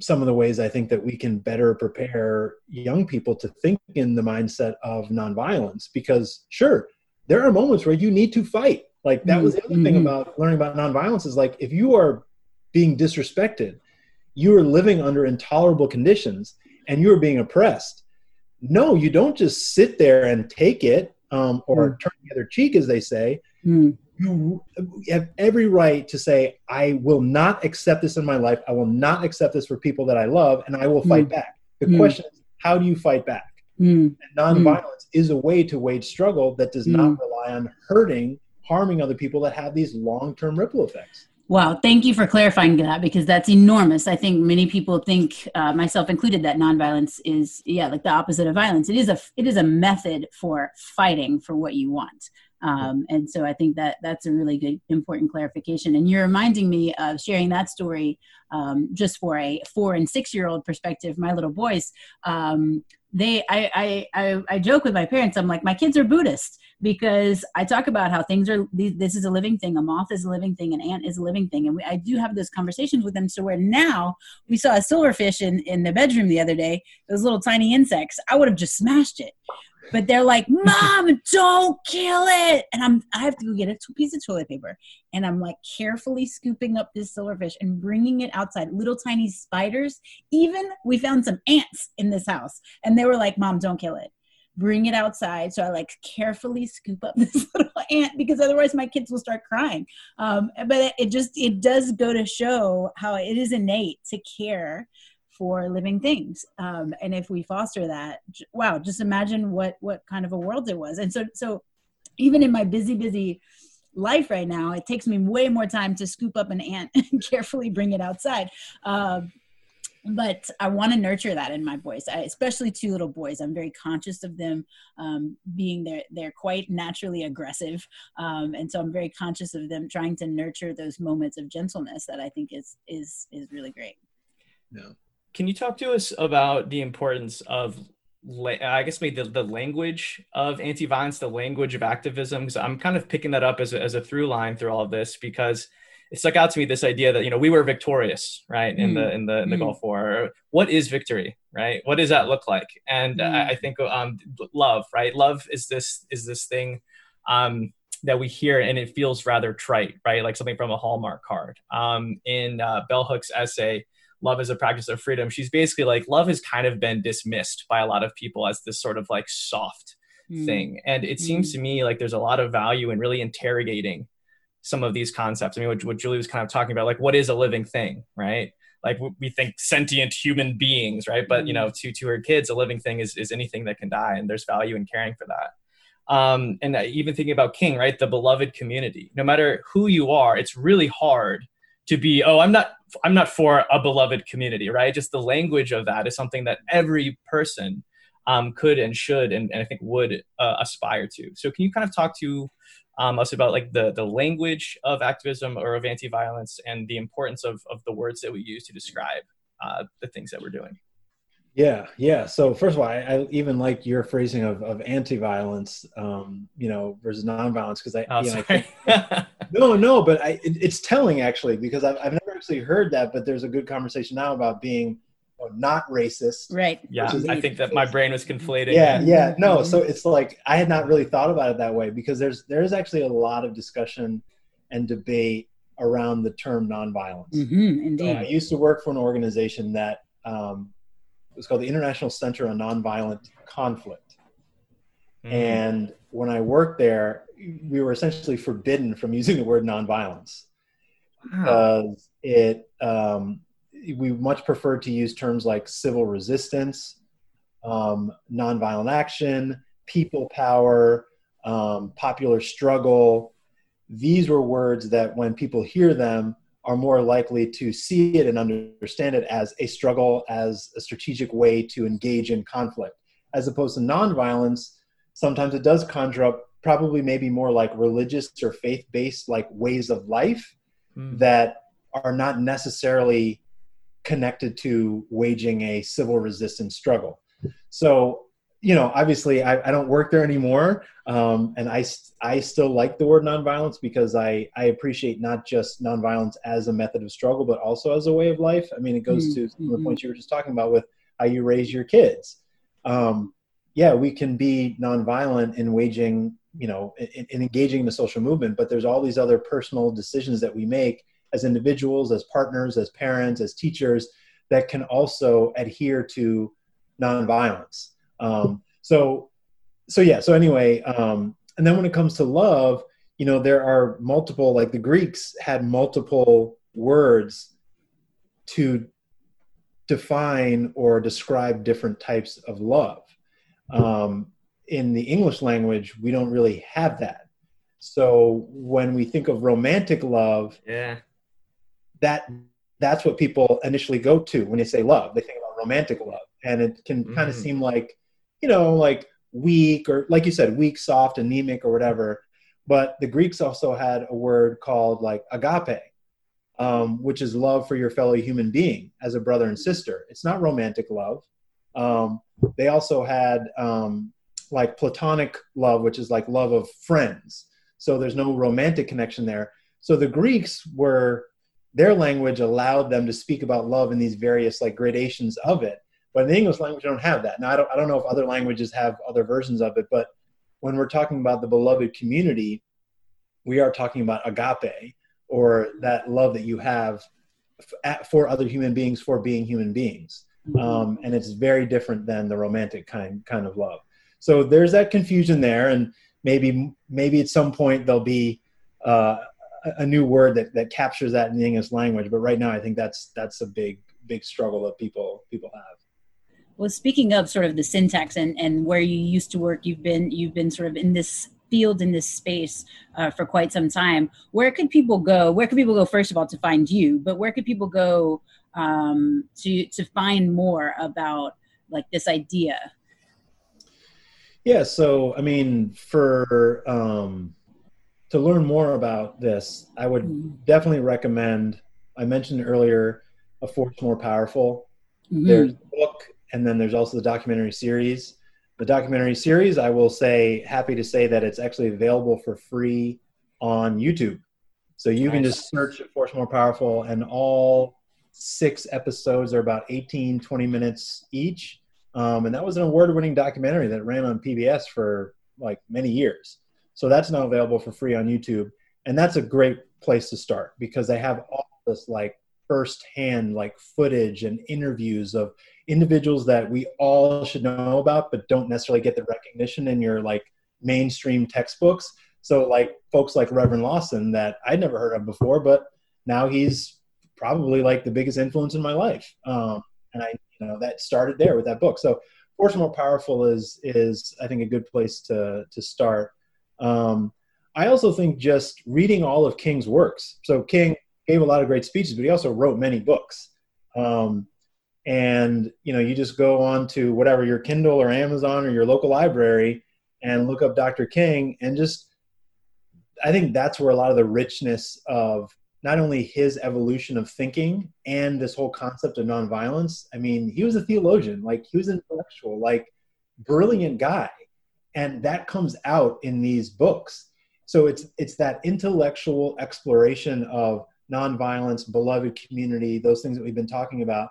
some of the ways i think that we can better prepare young people to think in the mindset of nonviolence because sure there are moments where you need to fight like that was the other mm-hmm. thing about learning about nonviolence is like if you are being disrespected you are living under intolerable conditions and you are being oppressed. No, you don't just sit there and take it um, or mm. turn the other cheek, as they say. Mm. You have every right to say, I will not accept this in my life. I will not accept this for people that I love, and I will fight mm. back. The mm. question is, how do you fight back? Mm. nonviolence is a way to wage struggle that does not mm. rely on hurting, harming other people that have these long term ripple effects. Wow, thank you for clarifying that because that's enormous. I think many people think, uh, myself included, that nonviolence is yeah, like the opposite of violence. It is a it is a method for fighting for what you want. Um, and so I think that that's a really good, important clarification. And you're reminding me of sharing that story um, just for a four and six year old perspective. My little boys, um, they I, I, I I joke with my parents. I'm like, my kids are Buddhist because I talk about how things are. This is a living thing. A moth is a living thing. An ant is a living thing. And we, I do have those conversations with them. So where now we saw a silverfish in in the bedroom the other day. Those little tiny insects. I would have just smashed it. But they're like, *laughs* Mom, don't kill it. And I'm I have to go get a piece of toilet paper. And I'm like carefully scooping up this silverfish and bringing it outside. Little tiny spiders. Even we found some ants in this house. And they were like, Mom, don't kill it. Bring it outside. So I like carefully scoop up *laughs* this little ant because otherwise my kids will start crying. Um, but it just it does go to show how it is innate to care for living things um, and if we foster that wow just imagine what what kind of a world it was and so so even in my busy busy life right now it takes me way more time to scoop up an ant *laughs* and carefully bring it outside uh, but I want to nurture that in my boys, I, especially two little boys. I'm very conscious of them um, being there. They're quite naturally aggressive, um, and so I'm very conscious of them trying to nurture those moments of gentleness that I think is is is really great. Yeah, can you talk to us about the importance of I guess maybe the, the language of anti-violence, the language of activism, because I'm kind of picking that up as a, as a through line through all of this because it stuck out to me this idea that you know we were victorious right in mm. the in the in the mm. Gulf War. What is victory, right? What does that look like? And mm. I, I, think um, love, right? Love is this is this thing um, that we hear and it feels rather trite, right? Like something from a Hallmark card. Um, in uh, Bell Hooks' essay love is a practice of freedom she's basically like love has kind of been dismissed by a lot of people as this sort of like soft mm. thing and it mm. seems to me like there's a lot of value in really interrogating some of these concepts. I mean what, what julie was kind of talking about like what is a living thing right? Like we think sentient human beings right? But you hmm. know to to her kids a living thing is, is anything that can die and there's value in caring for that. Um, and even thinking about king right? The beloved community. No matter who you are it's really hard to be oh i'm not i'm not for a beloved community right? Just the language of that is something that every person um, could and should and, and i think would uh, aspire to. So can you kind of talk to um, us about like the the language of activism or of anti-violence and the importance of, of the words that we use to describe uh, the things that we're doing yeah, yeah. So first of all, I, I even like your phrasing of, of anti-violence, um, you know, versus non-violence because I, oh, you know, I think, *laughs* no, no, but I, it, it's telling actually because I've, I've never actually heard that, but there's a good conversation now about being not racist. Right. Yeah, I think that my brain was conflating. Yeah, yeah. No, so it's like I had not really thought about it that way because there's there's actually a lot of discussion and debate around the term nonviolence. Mm-hmm, indeed. So I used to work for an organization that um, was called the International Center on Nonviolent Conflict. Mhm. And when I worked there, we were essentially forbidden from using the word nonviolence because it um, we much preferred to use terms like civil resistance, um, nonviolent action, people power, um, popular struggle. These were words that, when people hear them, are more likely to see it and understand it as a struggle, as a strategic way to engage in conflict, as opposed to nonviolence. Sometimes it does conjure up probably maybe more like religious or faith-based like ways of life Mm. that are not necessarily connected to waging a civil resistance struggle. So, you know, obviously, I, I don't work there anymore, um, and I I still like the word nonviolence because I I appreciate not just nonviolence as a method of struggle, but also as a way of life. I mean, it goes to some of the Mhm. points you were just talking about with how you raise your kids. Um, yeah, we can be nonviolent in waging, you know, in, in engaging in the social movement, but there's all these other personal decisions that we make as individuals, as partners, as parents, as teachers that can also adhere to nonviolence. Um, so, so yeah. So anyway, um, and then when it comes to love, you know, there are multiple. Like the Greeks had multiple words to define or describe different types of love. Um, in the English language, we don't really have that. So when we think of romantic love, Yeah. That that's what people initially go to when they say love. They think about romantic love, and it can kind of seem like, you know, like weak or like you said, weak, soft, anemic, or whatever. But the Greeks also had a word called like agape, um, which is love for your fellow human being as a brother and sister. It's not romantic love. Um, they also had um, like platonic love, which is like love of friends. So there's no romantic connection there. So the Greeks were their language allowed them to speak about love in these various like gradations of it. But in the English language, we don't have that. Now I don't I don't know if other languages have other versions of it, but when we're talking about the beloved community, we are talking about agape or that love that you have f- at, for other human beings for being human beings um, and it's very different than the romantic kind kind of love. So there's that confusion there, and maybe maybe at some point there'll be uh, a- new word that, that captures that in the English language. But right now, I think that's that's a big big struggle that people people have. Well, speaking of sort of the syntax and, and where you used to work, you've been you've been sort of in this field in this space uh, for quite some time. Where could people go? Where could people go first of all to find you? But where could people go um, to to find more about like this idea? Yeah, so I mean, for um, to learn more about this, I would Mhm. definitely recommend. I mentioned earlier, a force more powerful. Mhm. there's the book and then there's also the documentary series the documentary series i will say happy to say that it's actually available for free on youtube so you can just search force more powerful and all six episodes are about 18 20 minutes each um, and that was an award-winning documentary that ran on pbs for like many years so that's now available for free on youtube. And that's a great place to start because they have all this like firsthand like footage and interviews of individuals that we all should know about but don't necessarily get the recognition in your like mainstream textbooks. So like folks like reverend lawson that i'd never heard of before but now he's probably like the biggest influence in my life. Um, and i you know that started there with that book. So force more powerful is is i think a good place to to start um, i also think just reading all of king's works. So king gave a lot of great speeches but he also wrote many books. Um, and you know you just go on to whatever your kindle or amazon or your local library and look up dr king and just i think that's where a lot of the richness of not only his evolution of thinking and this whole concept of nonviolence i mean he was a theologian like he was an intellectual like brilliant guy and that comes out in these books so it's it's that intellectual exploration of nonviolence beloved community those things that we've been talking about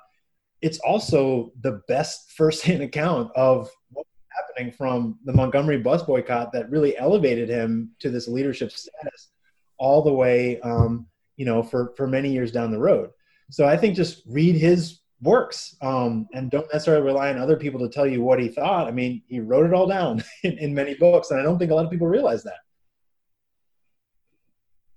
it's also the best firsthand *laughs* account of what's happening from the Montgomery bus boycott that really elevated him to this leadership status all the way, um, you know, for, for many years down the road. So I think just read his works um, and don't necessarily rely on other people to tell you what he thought. I mean, he wrote it all down *laughs* in, in many books, and I don't think a lot of people realize that.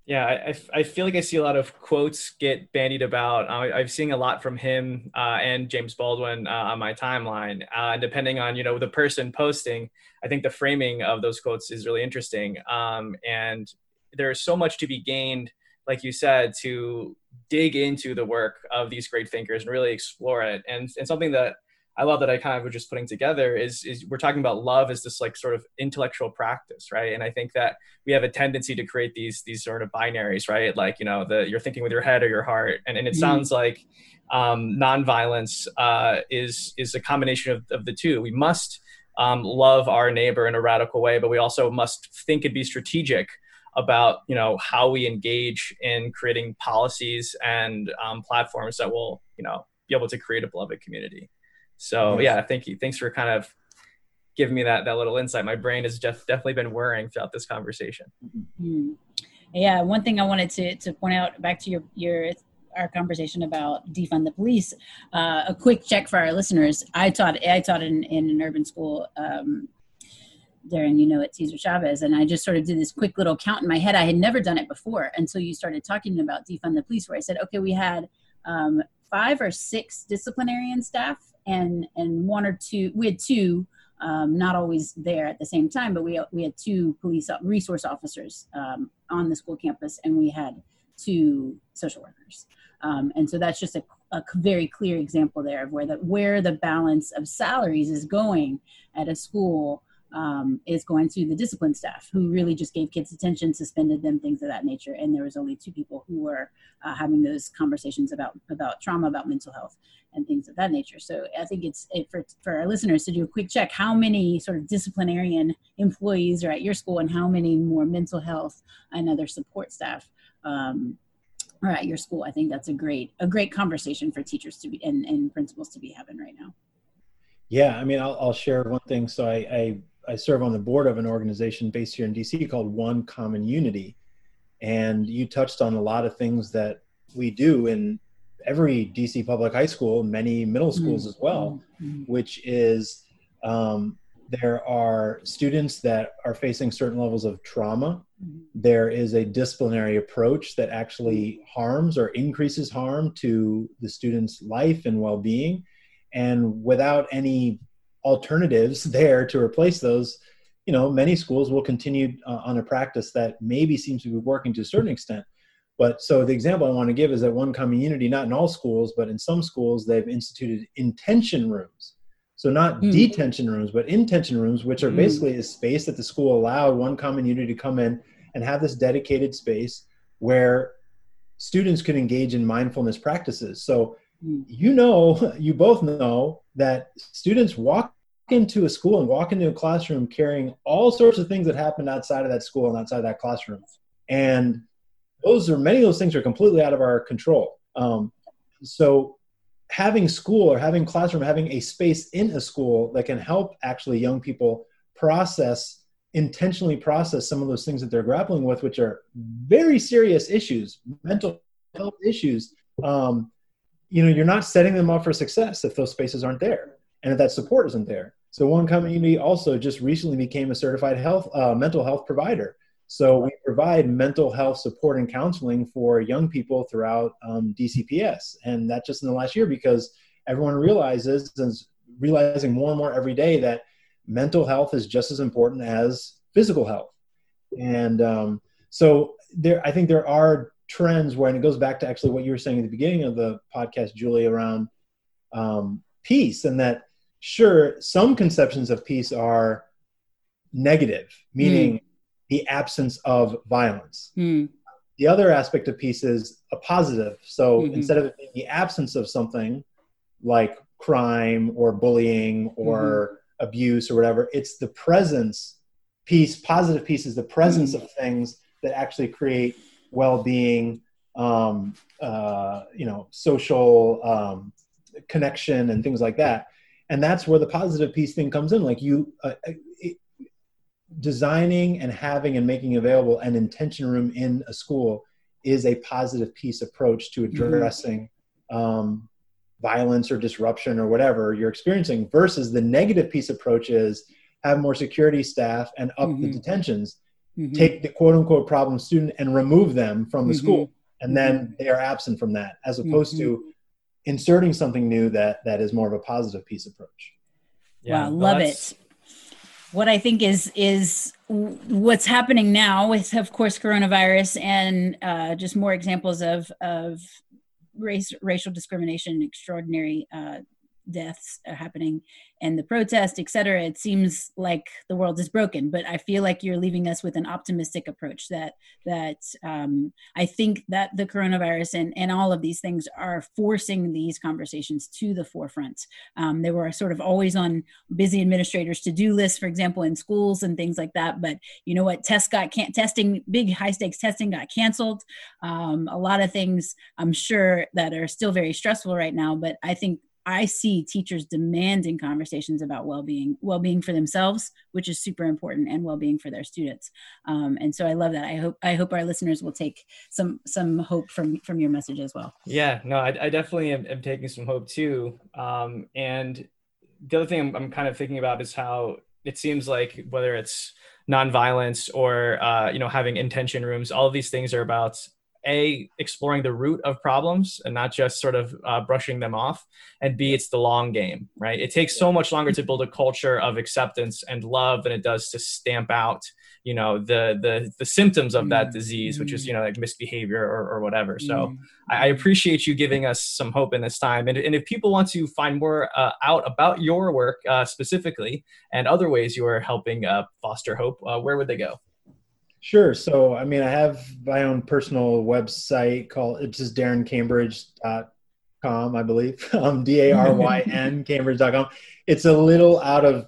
Yeah, I, I feel like I see a lot of quotes get bandied about. I, I've seen a lot from him uh, and James Baldwin uh, on my timeline. Uh, depending on you know the person posting, I think the framing of those quotes is really interesting. Um, and there's so much to be gained like you said, to dig into the work of these great thinkers and really explore it. And, and something that I love that I kind of was just putting together is, is we're talking about love as this like sort of intellectual practice, right? And I think that we have a tendency to create these these sort of binaries, right? Like you know, the you're thinking with your head or your heart, and and it mm. sounds like um, nonviolence uh, is is a combination of, of the two. We must um, love our neighbor in a radical way, but we also must think and be strategic about you know how we engage in creating policies and um, platforms that will you know be able to create a beloved community. So yes. yeah thank you. Thanks for kind of giving me that that little insight. My brain has just definitely been whirring throughout this conversation. Mm-hmm. yeah one thing i wanted to to point out back to your your our conversation about defund the police uh, a quick check for our listeners. I taught i taught in, in an urban school um, Daryn, you know, at Cesar Chavez. And I just sort of did this quick little count in my head. I had never done it before until you started talking about defund the police, where I said, okay, we had um, five or six disciplinarian staff and, and one or two, we had two, um, not always there at the same time, but we, we had two police resource officers um, on the school campus and we had two social workers. Um, and so that's just a, a, very clear example there of where the, where the balance of salaries is going at a school um, is going to the discipline staff who really just gave kids attention, suspended them, things of that nature. And there was only two people who were uh, having those conversations about about trauma, about mental health, and things of that nature. So I think it's it, for for our listeners to do a quick check: how many sort of disciplinarian employees are at your school, and how many more mental health and other support staff. Um, are at your school. I think that's a great a great conversation for teachers to be and, and principals to be having right now. Yeah, I mean, I'll, I'll share one thing. So I, I I serve on the board of an organization based here in DC called One Common Unity. And you touched on a lot of things that we do in every DC public high school, many middle schools mm-hmm. as well, mm-hmm. which is um, there are students that are facing certain levels of trauma. Mm-hmm. There is a disciplinary approach that actually harms or increases harm to the student's life and well being. And without any alternatives there to replace those, you know, many schools will continue uh, on a practice that maybe seems to be working to a certain extent. But so the example I want to give is that One Common Unity, not in all schools, but in some schools, they've instituted intention rooms. So not mm. detention rooms, but intention rooms, which are mm. basically a space that the school allowed one common unity to come in and have this dedicated space where students could engage in mindfulness practices. So you know, *laughs* you both know that students walk into a school and walk into a classroom carrying all sorts of things that happened outside of that school and outside of that classroom. And those are many of those things are completely out of our control. Um, so having school or having classroom, having a space in a school that can help actually young people process, intentionally process some of those things that they're grappling with, which are very serious issues, mental health issues. Um, you know you're not setting them up for success if those spaces aren't there and if that support isn't there. So One Common Unity also just recently became a certified health uh, mental health provider. So we provide mental health support and counseling for young people throughout um, dcps and that just in the last year because everyone realizes and realizing more and more every day that mental health is just as important as physical health. And um, so there i think there are trends where, and it goes back to actually what you were saying at the beginning of the podcast, Julie, around um, peace, and that sure, some conceptions of peace are negative, meaning mm. the absence of violence. Mm. The other aspect of peace is a positive. So mm-hmm. instead of it being the absence of something like crime or bullying or mm-hmm. abuse or whatever, it's the presence. Peace, positive peace is the presence mm. of things that actually create well-being, um, uh, you know, social um, connection and things like that and that's where the positive peace thing comes in like you uh, it, designing and having and making available an intention room in a school is a positive peace approach to mm-hmm. addressing mm-hmm. um, violence or disruption or whatever you're experiencing versus the negative peace approach is have more security staff and up mm-hmm. the detentions mm-hmm. take the quote unquote problem student and remove them from the school mm-hmm. and then mm-hmm. they are absent from that as opposed to inserting something new that that is more of a positive peace approach yeah, wow love it what i think is is what's happening now with of course coronavirus and uh, just more examples of of race racial discrimination extraordinary uh, deaths are happening and the protest, et cetera, it seems like the world is broken. But I feel like you're leaving us with an optimistic approach that that um, I think that the coronavirus and, and all of these things are forcing these conversations to the forefront. Um, they were sort of always on busy administrators to do lists, for example, in schools and things like that. But you know what? Tests got can- testing, big high stakes testing got canceled. Um, a lot of things I'm sure that are still very stressful right now. But I think I see teachers demanding conversations about well-being, well-being for themselves, which is super important, and well-being for their students. Um, and so I love that. I hope I hope our listeners will take some some hope from from your message as well. Yeah, no, I, I definitely am, am, taking some hope too. Um, and the other thing I'm, I'm, kind of thinking about is how it seems like whether it's nonviolence or uh, you know having intention rooms, all of these things are about a exploring the root of problems and not just sort of uh, brushing them off and b it's the long game right? It takes so much longer to build a culture of acceptance and love than it does to stamp out you know the the the symptoms of that mm-hmm. disease which is you know like misbehavior or, or whatever. So mm-hmm. I, I, appreciate you giving us some hope in this time. And, and if people want to find more uh, out about your work uh, specifically and other ways you are helping uh, foster hope uh, where would they go Sure. So, I mean, I have my own personal website called, it's just daryncambridge.com, I believe. *laughs* Um, D A R Y N, *laughs* cambridge.com. It's a little out of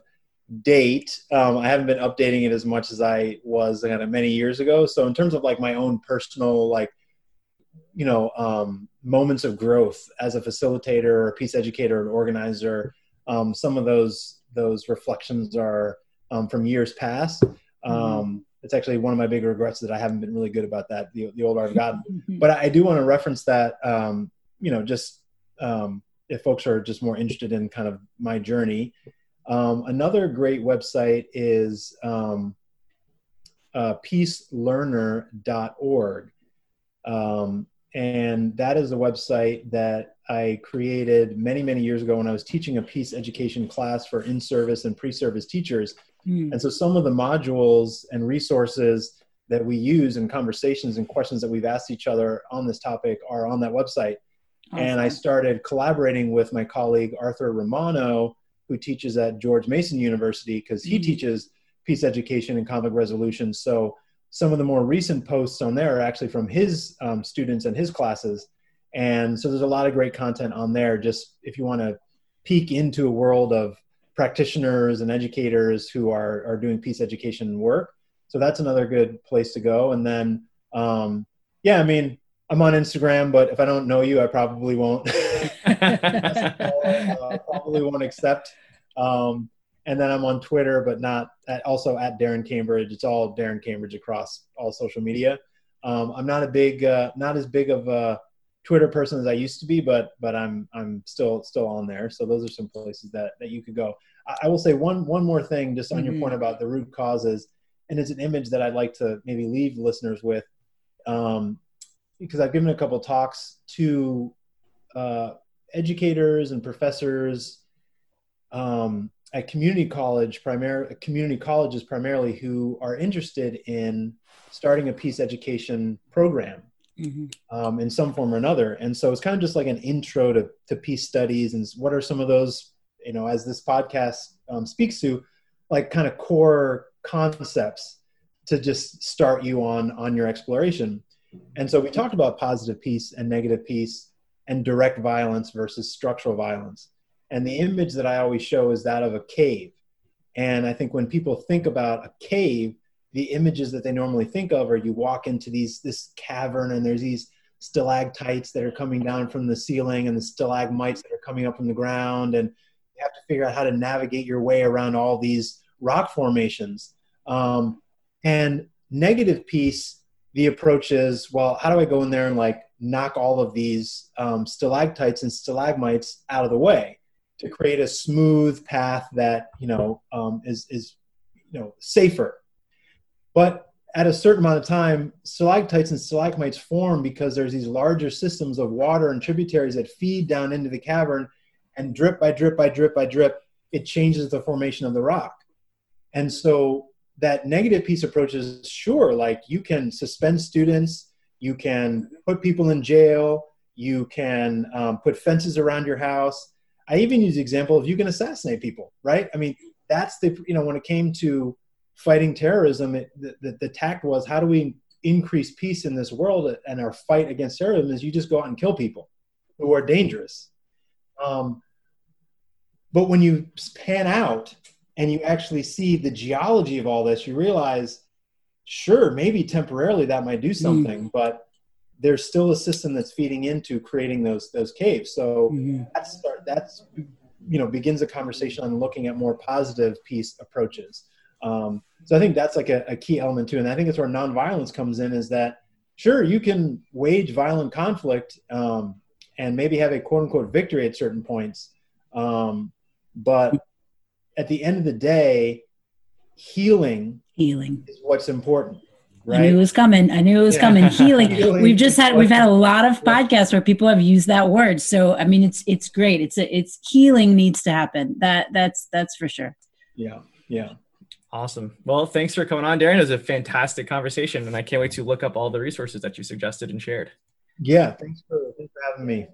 date. Um, I haven't been updating it as much as I was kind of many years ago. So, in terms of like my own personal, like, you know, um, moments of growth as a facilitator or a peace educator and organizer, um, some of those those reflections are um, from years past. Mm-hmm. It's actually one of my big regrets that I haven't been really good about that the, the older I've gotten. but I do want to reference that, um, you know, just um, if folks are just more interested in kind of my journey. Um, another great website is um, uh, peacelearner.org. Um, and that is a website that I created many, many years ago when I was teaching a peace education class for in service and pre service teachers Mm. And so some of the modules and resources that we use in conversations and questions that we've asked each other on this topic are on that website. Awesome. And I started collaborating with my colleague Arthur Romano, who teaches at George Mason University, because he mm. teaches peace education and conflict resolution. So some of the more recent posts on there are actually from his um, students and his classes. And so there's a lot of great content on there. Just if you want to peek into a world of practitioners and educators who are, are doing peace education work. So that's another good place to go. And then, um, yeah, I mean, I'm on Instagram, but if I don't know you, I probably won't. *laughs* *laughs* uh, probably won't accept. Um, and then I'm on Twitter, but not at, also at Daryn Cambridge. It's all Daryn Cambridge across all social media. Um, I'm not a big, uh, not as big of a Twitter person as I used to be, but but I'm I'm still still on there. So those are some places that that you could go. I, I will say one one more thing just on mm-hmm. your point about the root causes, and it's an image that I'd like to maybe leave listeners with, um, because I've given a couple talks to uh, educators and professors um, at community college, primary community colleges primarily, who are interested in starting a peace education program mm-hmm. um, in some form or another. And so it's kind of just like an intro to, to peace studies and what are some of those, you know, as this podcast um, speaks to, like kind of core concepts to just start you on on your exploration. And so we talked about positive peace and negative peace and direct violence versus structural violence. And the image that I always show is that of a cave. And I think when people think about a cave, the images that they normally think of are you walk into these this cavern and there's these stalactites that are coming down from the ceiling and the stalagmites that are coming up from the ground. And you have to figure out how to navigate your way around all these rock formations. Um, and negative peace the approach is well how do i go in there and like knock all of these um, stalactites and stalagmites out of the way to create a smooth path that you know um, is is you know safer but at a certain amount of time, stalactites and stalagmites form because there's these larger systems of water and tributaries that feed down into the cavern, and drip by drip by drip by drip, it changes the formation of the rock. And so that negative peace approach is sure, like you can suspend students, you can put people in jail, you can um, put fences around your house. I even use the example of you can assassinate people, right? I mean, that's the you know when it came to fighting terrorism, it, the, the, the tact was how do we increase peace in this world and our fight against terrorism is you just go out and kill people who are dangerous. Um, but when you pan out and you actually see the geology of all this, you realize, sure, maybe temporarily that might do mm. something, mm. but there's still a system that's feeding into creating those those caves. So mm-hmm. that's that's you know begins a conversation on looking at more positive peace approaches. Um, so I think that's like a, a, key element too, and I think that's where nonviolence comes in. Is that sure you can wage violent conflict um, and maybe have a quote unquote victory at certain points, um, but at the end of the day, healing healing is what's important. Right? I knew it was coming. I knew it was yeah. coming. *laughs* Healing. healing. We've just had we've had a lot of podcasts where people have used that word. So I mean, it's it's great. It's a, it's healing needs to happen. That that's that's for sure. Yeah. Yeah. Awesome. Well, thanks for coming on, Daryn. It was a fantastic conversation, and I can't wait to look up all the resources that you suggested and shared. Yeah, thanks for, thanks for having me.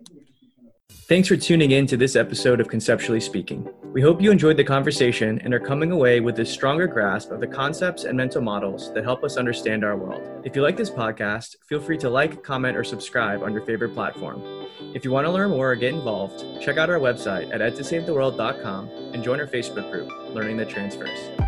Thanks for tuning in to this episode of Conceptually Speaking. We hope you enjoyed the conversation and are coming away with a stronger grasp of the concepts and mental models that help us understand our world. If you like this podcast, feel free to like, comment, or subscribe on your favorite platform. If you want to learn more or get involved, check out our website at edtosavetheworld.com and join our Facebook group, Learning the Transfers.